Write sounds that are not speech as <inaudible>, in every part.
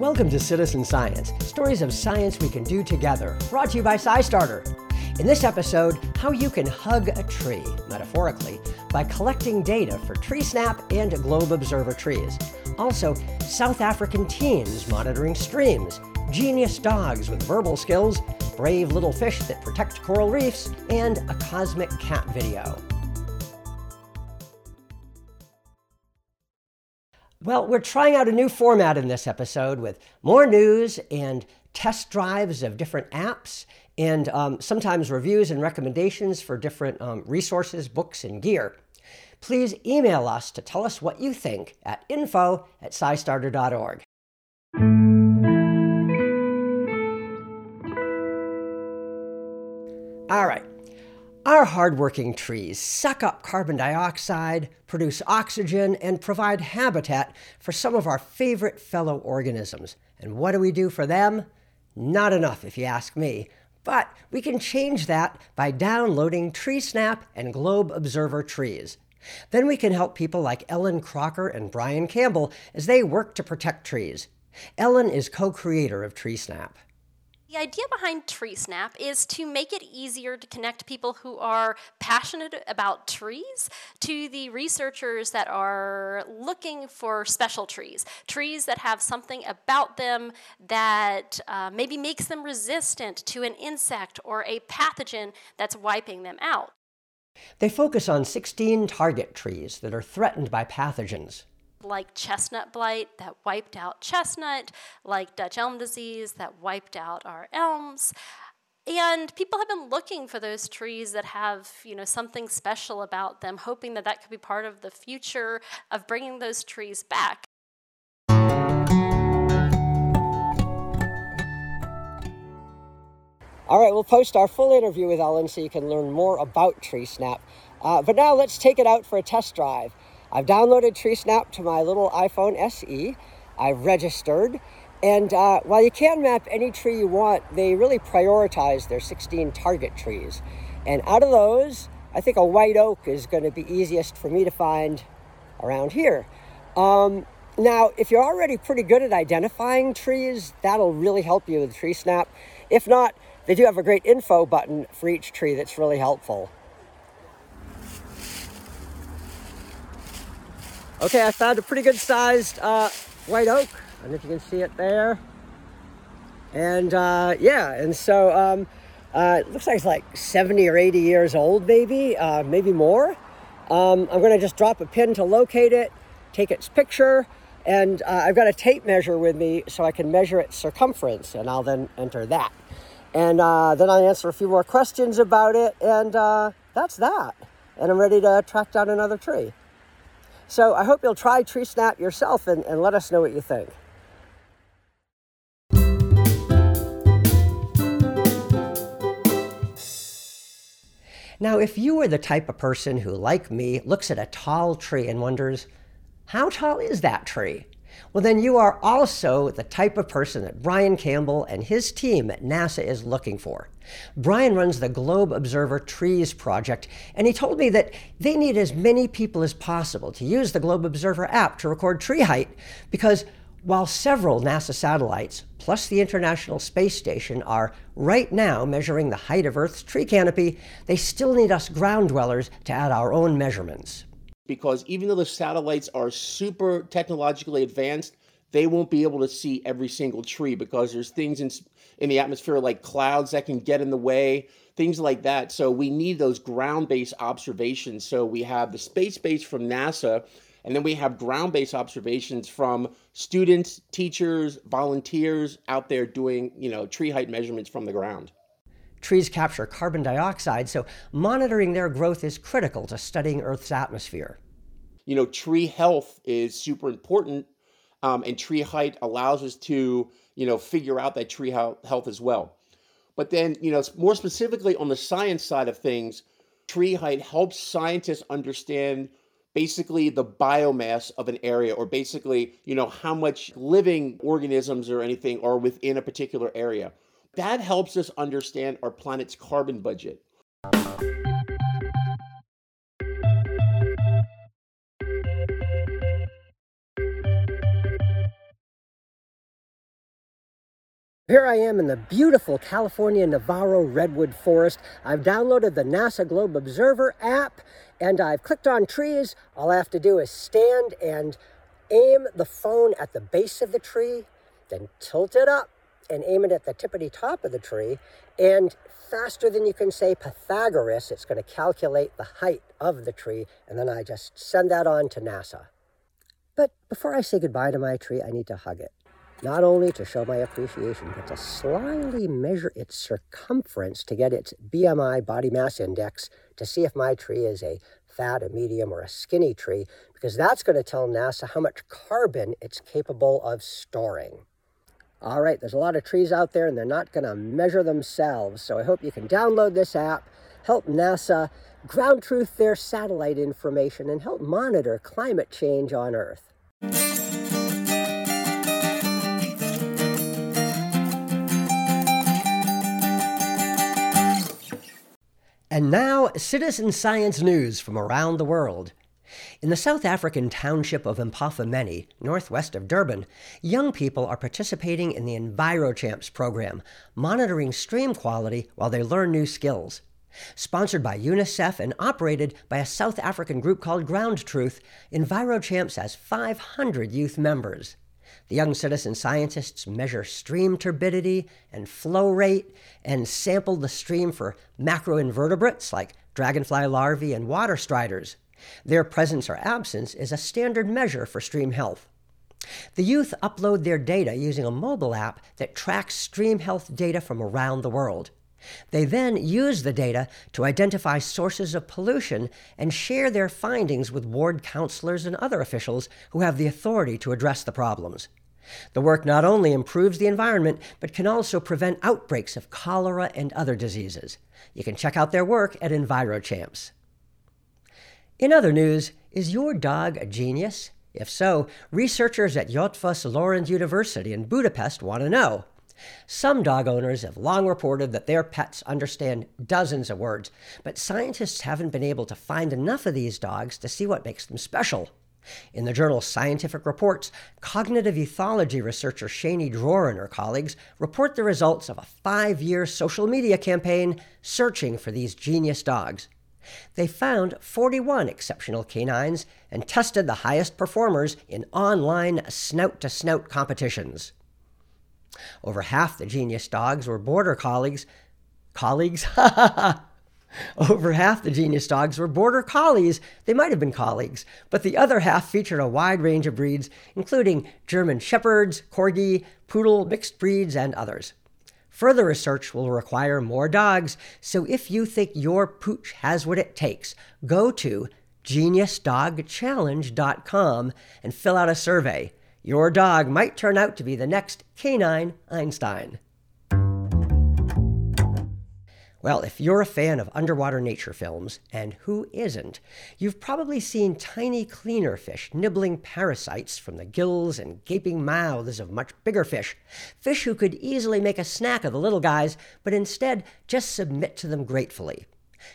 Welcome to Citizen Science, stories of science we can do together, brought to you by SciStarter. In this episode, how you can hug a tree, metaphorically, by collecting data for TreeSnap and Globe Observer trees. Also, South African teens monitoring streams, genius dogs with verbal skills, brave little fish that protect coral reefs, and a cosmic cat video. Well, we're trying out a new format in this episode with more news and test drives of different apps and um, sometimes reviews and recommendations for different um, resources, books, and gear. Please email us to tell us what you think at info at scistarter.org. All right. Our hardworking trees suck up carbon dioxide, produce oxygen, and provide habitat for some of our favorite fellow organisms. And what do we do for them? Not enough, if you ask me. But we can change that by downloading TreeSnap and Globe Observer trees. Then we can help people like Ellen Crocker and Brian Campbell as they work to protect trees. Ellen is co creator of TreeSnap. The idea behind TreeSnap is to make it easier to connect people who are passionate about trees to the researchers that are looking for special trees, trees that have something about them that uh, maybe makes them resistant to an insect or a pathogen that's wiping them out. They focus on 16 target trees that are threatened by pathogens like chestnut blight that wiped out chestnut, like Dutch elm disease that wiped out our elms. And people have been looking for those trees that have, you know, something special about them, hoping that that could be part of the future of bringing those trees back. All right, we'll post our full interview with Ellen so you can learn more about TreeSnap. Uh, but now let's take it out for a test drive. I've downloaded TreeSnap to my little iPhone SE. I've registered. And uh, while you can map any tree you want, they really prioritize their 16 target trees. And out of those, I think a white oak is going to be easiest for me to find around here. Um, now, if you're already pretty good at identifying trees, that'll really help you with TreeSnap. If not, they do have a great info button for each tree that's really helpful. Okay, I found a pretty good sized uh, white oak. I don't know if you can see it there. And uh, yeah, and so um, uh, it looks like it's like 70 or 80 years old, maybe, uh, maybe more. Um, I'm gonna just drop a pin to locate it, take its picture, and uh, I've got a tape measure with me so I can measure its circumference, and I'll then enter that. And uh, then I'll answer a few more questions about it, and that's that. And I'm ready to track down another tree. So I hope you'll try TreeSnap yourself and, and let us know what you think. Now, if you are the type of person who, like me, looks at a tall tree and wonders, how tall is that tree? Well, then you are also the type of person that Brian Campbell and his team at NASA is looking for. Brian runs the Globe Observer Trees Project, and he told me that they need as many people as possible to use the Globe Observer app to record tree height because while several NASA satellites, plus the International Space Station, are right now measuring the height of Earth's tree canopy, they still need us ground dwellers to add our own measurements because even though the satellites are super technologically advanced, they won't be able to see every single tree because there's things in in the atmosphere like clouds that can get in the way, things like that. So we need those ground-based observations. So we have the space base from NASA and then we have ground-based observations from students, teachers, volunteers out there doing, you know, tree height measurements from the ground. Trees capture carbon dioxide, so monitoring their growth is critical to studying Earth's atmosphere. You know, tree health is super important, um, and tree height allows us to, you know, figure out that tree health as well. But then, you know, more specifically on the science side of things, tree height helps scientists understand basically the biomass of an area or basically you know how much living organisms or anything are within a particular area that helps us understand our planet's carbon budget. Here I am in the beautiful California Navarro Redwood Forest. I've downloaded the NASA Globe Observer app and I've clicked on trees. All I have to do is stand and aim the phone at the base of the tree, then tilt it up and aim it at the tippity top of the tree. And faster than you can say Pythagoras, it's going to calculate the height of the tree. And then I just send that on to NASA. But before I say goodbye to my tree, I need to hug it not only to show my appreciation, but to slyly measure its circumference to get its BMI body mass index to see if my tree is a fat, a medium, or a skinny tree, because that's going to tell NASA how much carbon it's capable of storing. All right, there's a lot of trees out there and they're not going to measure themselves, so I hope you can download this app, help NASA ground truth their satellite information, and help monitor climate change on Earth. And now, citizen science news from around the world. In the South African township of Mpophomeni, northwest of Durban, young people are participating in the EnviroChamps program, monitoring stream quality while they learn new skills. Sponsored by UNICEF and operated by a South African group called Ground Truth, EnviroChamps has 500 youth members. The young citizen scientists measure stream turbidity and flow rate and sample the stream for macroinvertebrates like dragonfly larvae and water striders. Their presence or absence is a standard measure for stream health. The youth upload their data using a mobile app that tracks stream health data from around the world. They then use the data to identify sources of pollution and share their findings with ward counselors and other officials who have the authority to address the problems. The work not only improves the environment, but can also prevent outbreaks of cholera and other diseases. You can check out their work at EnviroChamps. In other news, is your dog a genius? If so, researchers at Eötvös Loránd University in Budapest want to know. Some dog owners have long reported that their pets understand dozens of words, but scientists haven't been able to find enough of these dogs to see what makes them special. In the journal Scientific Reports, cognitive ethology researcher Shani Dror and her colleagues report the results of a five year social media campaign searching for these genius dogs. They found 41 exceptional canines and tested the highest performers in online snout to snout competitions. Over half the genius dogs were border colleagues. Colleagues? <laughs> Over half the genius dogs were border collies. They might have been colleagues, but the other half featured a wide range of breeds, including German Shepherds, Corgi, Poodle, mixed breeds, and others. Further research will require more dogs, so if you think your pooch has what it takes, go to geniusdogchallenge.com and fill out a survey. Your dog might turn out to be the next canine Einstein. Well, if you're a fan of underwater nature films, and who isn't, you've probably seen tiny cleaner fish nibbling parasites from the gills and gaping mouths of much bigger fish. Fish who could easily make a snack of the little guys, but instead just submit to them gratefully.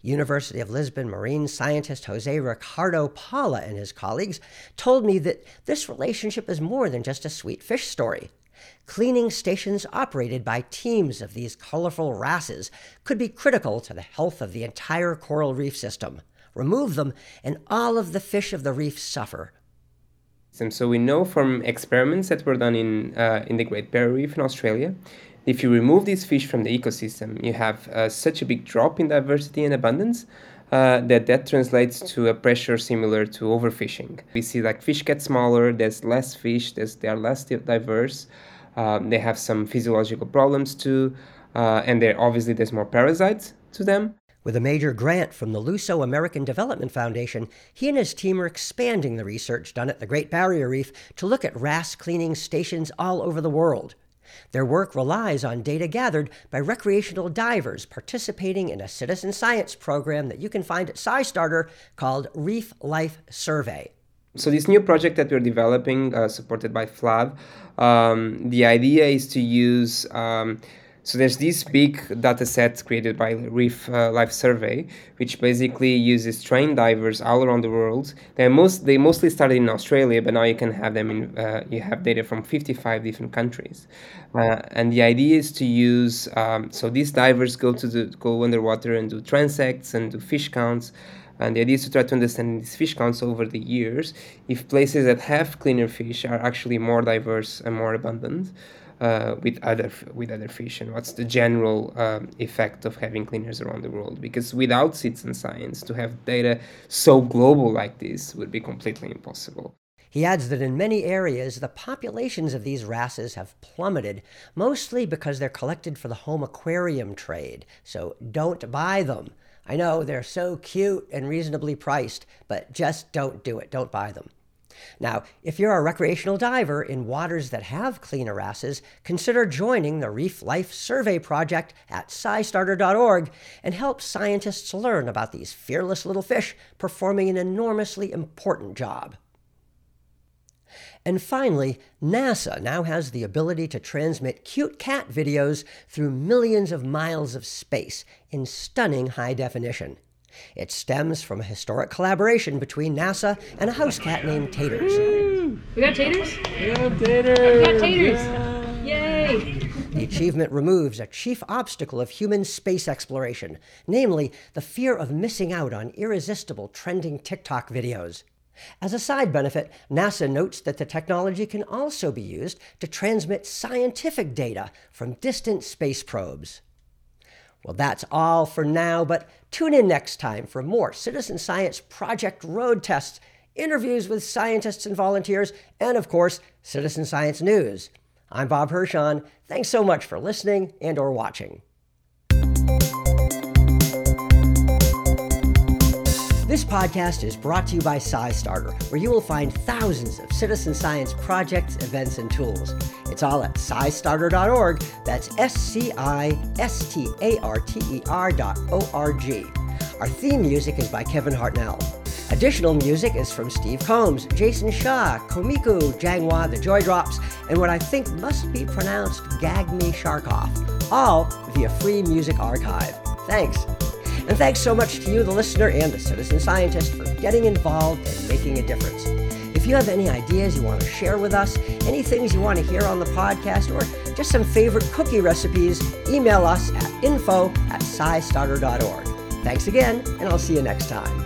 University of Lisbon marine scientist Jose Ricardo Paula and his colleagues told me that this relationship is more than just a sweet fish story. Cleaning stations operated by teams of these colorful wrasses could be critical to the health of the entire coral reef system. Remove them, and all of the fish of the reef suffer. So we know from experiments that were done in uh, in the Great Barrier Reef in Australia, if you remove these fish from the ecosystem, you have uh, such a big drop in diversity and abundance uh, that that translates to a pressure similar to overfishing. We see like fish get smaller, there's less fish, there's, they are less diverse, um, they have some physiological problems too, uh, and there obviously there's more parasites to them. With a major grant from the Luso American Development Foundation, he and his team are expanding the research done at the Great Barrier Reef to look at wrasse cleaning stations all over the world. Their work relies on data gathered by recreational divers participating in a citizen science program that you can find at SciStarter called Reef Life Survey. So this new project that we're developing, uh, supported by FLAD, um, the idea is to use um, So there's this big data set created by Reef uh, Life Survey, which basically uses trained divers all around the world. They most they mostly started in Australia, but now you can have them in uh, you have data from 55 different countries. Uh, and the idea is to use um, so these divers go to the, go underwater and do transects and do fish counts. And the idea is to try to understand these fish counts over the years if places that have cleaner fish are actually more diverse and more abundant uh, with other with other fish and what's the general um, effect of having cleaners around the world because without citizen science to have data so global like this would be completely impossible he adds that in many areas, the populations of these wrasses have plummeted, mostly because they're collected for the home aquarium trade. So don't buy them. I know they're so cute and reasonably priced, but just don't do it. Don't buy them. Now, if you're a recreational diver in waters that have clean wrasses, consider joining the Reef Life Survey Project at SciStarter.org and help scientists learn about these fearless little fish performing an enormously important job. And finally, NASA now has the ability to transmit cute cat videos through millions of miles of space in stunning high definition. It stems from a historic collaboration between NASA and a house cat named Taters. We got taters? We got taters! We got taters! Yeah. Yay! The achievement removes a chief obstacle of human space exploration, namely the fear of missing out on irresistible trending TikTok videos. As a side benefit, NASA notes that the technology can also be used to transmit scientific data from distant space probes. Well, that's all for now, but tune in next time for more Citizen Science Project road tests, interviews with scientists and volunteers, and of course, Citizen Science News. I'm Bob Hirshon. Thanks so much for listening and or watching. This podcast is brought to you by SciStarter, where you will find thousands of citizen science projects, events, and tools. It's all at scistarter.org. That's S C I S T A R T E R dot O R G. Our theme music is by Kevin Hartnell. Additional music is from Steve Combs, Jason Shaw, Komiku, Jangwa, The Joy Drops, and what I think must be pronounced Gagme Sharkoff, all via Free Music Archive. Thanks. Thanks so much to you, the listener, and the citizen scientist for getting involved and making a difference. If you have any ideas you want to share with us, any things you want to hear on the podcast, or just some favorite cookie recipes, email us at info at scistarter.org. Thanks again, and I'll see you next time.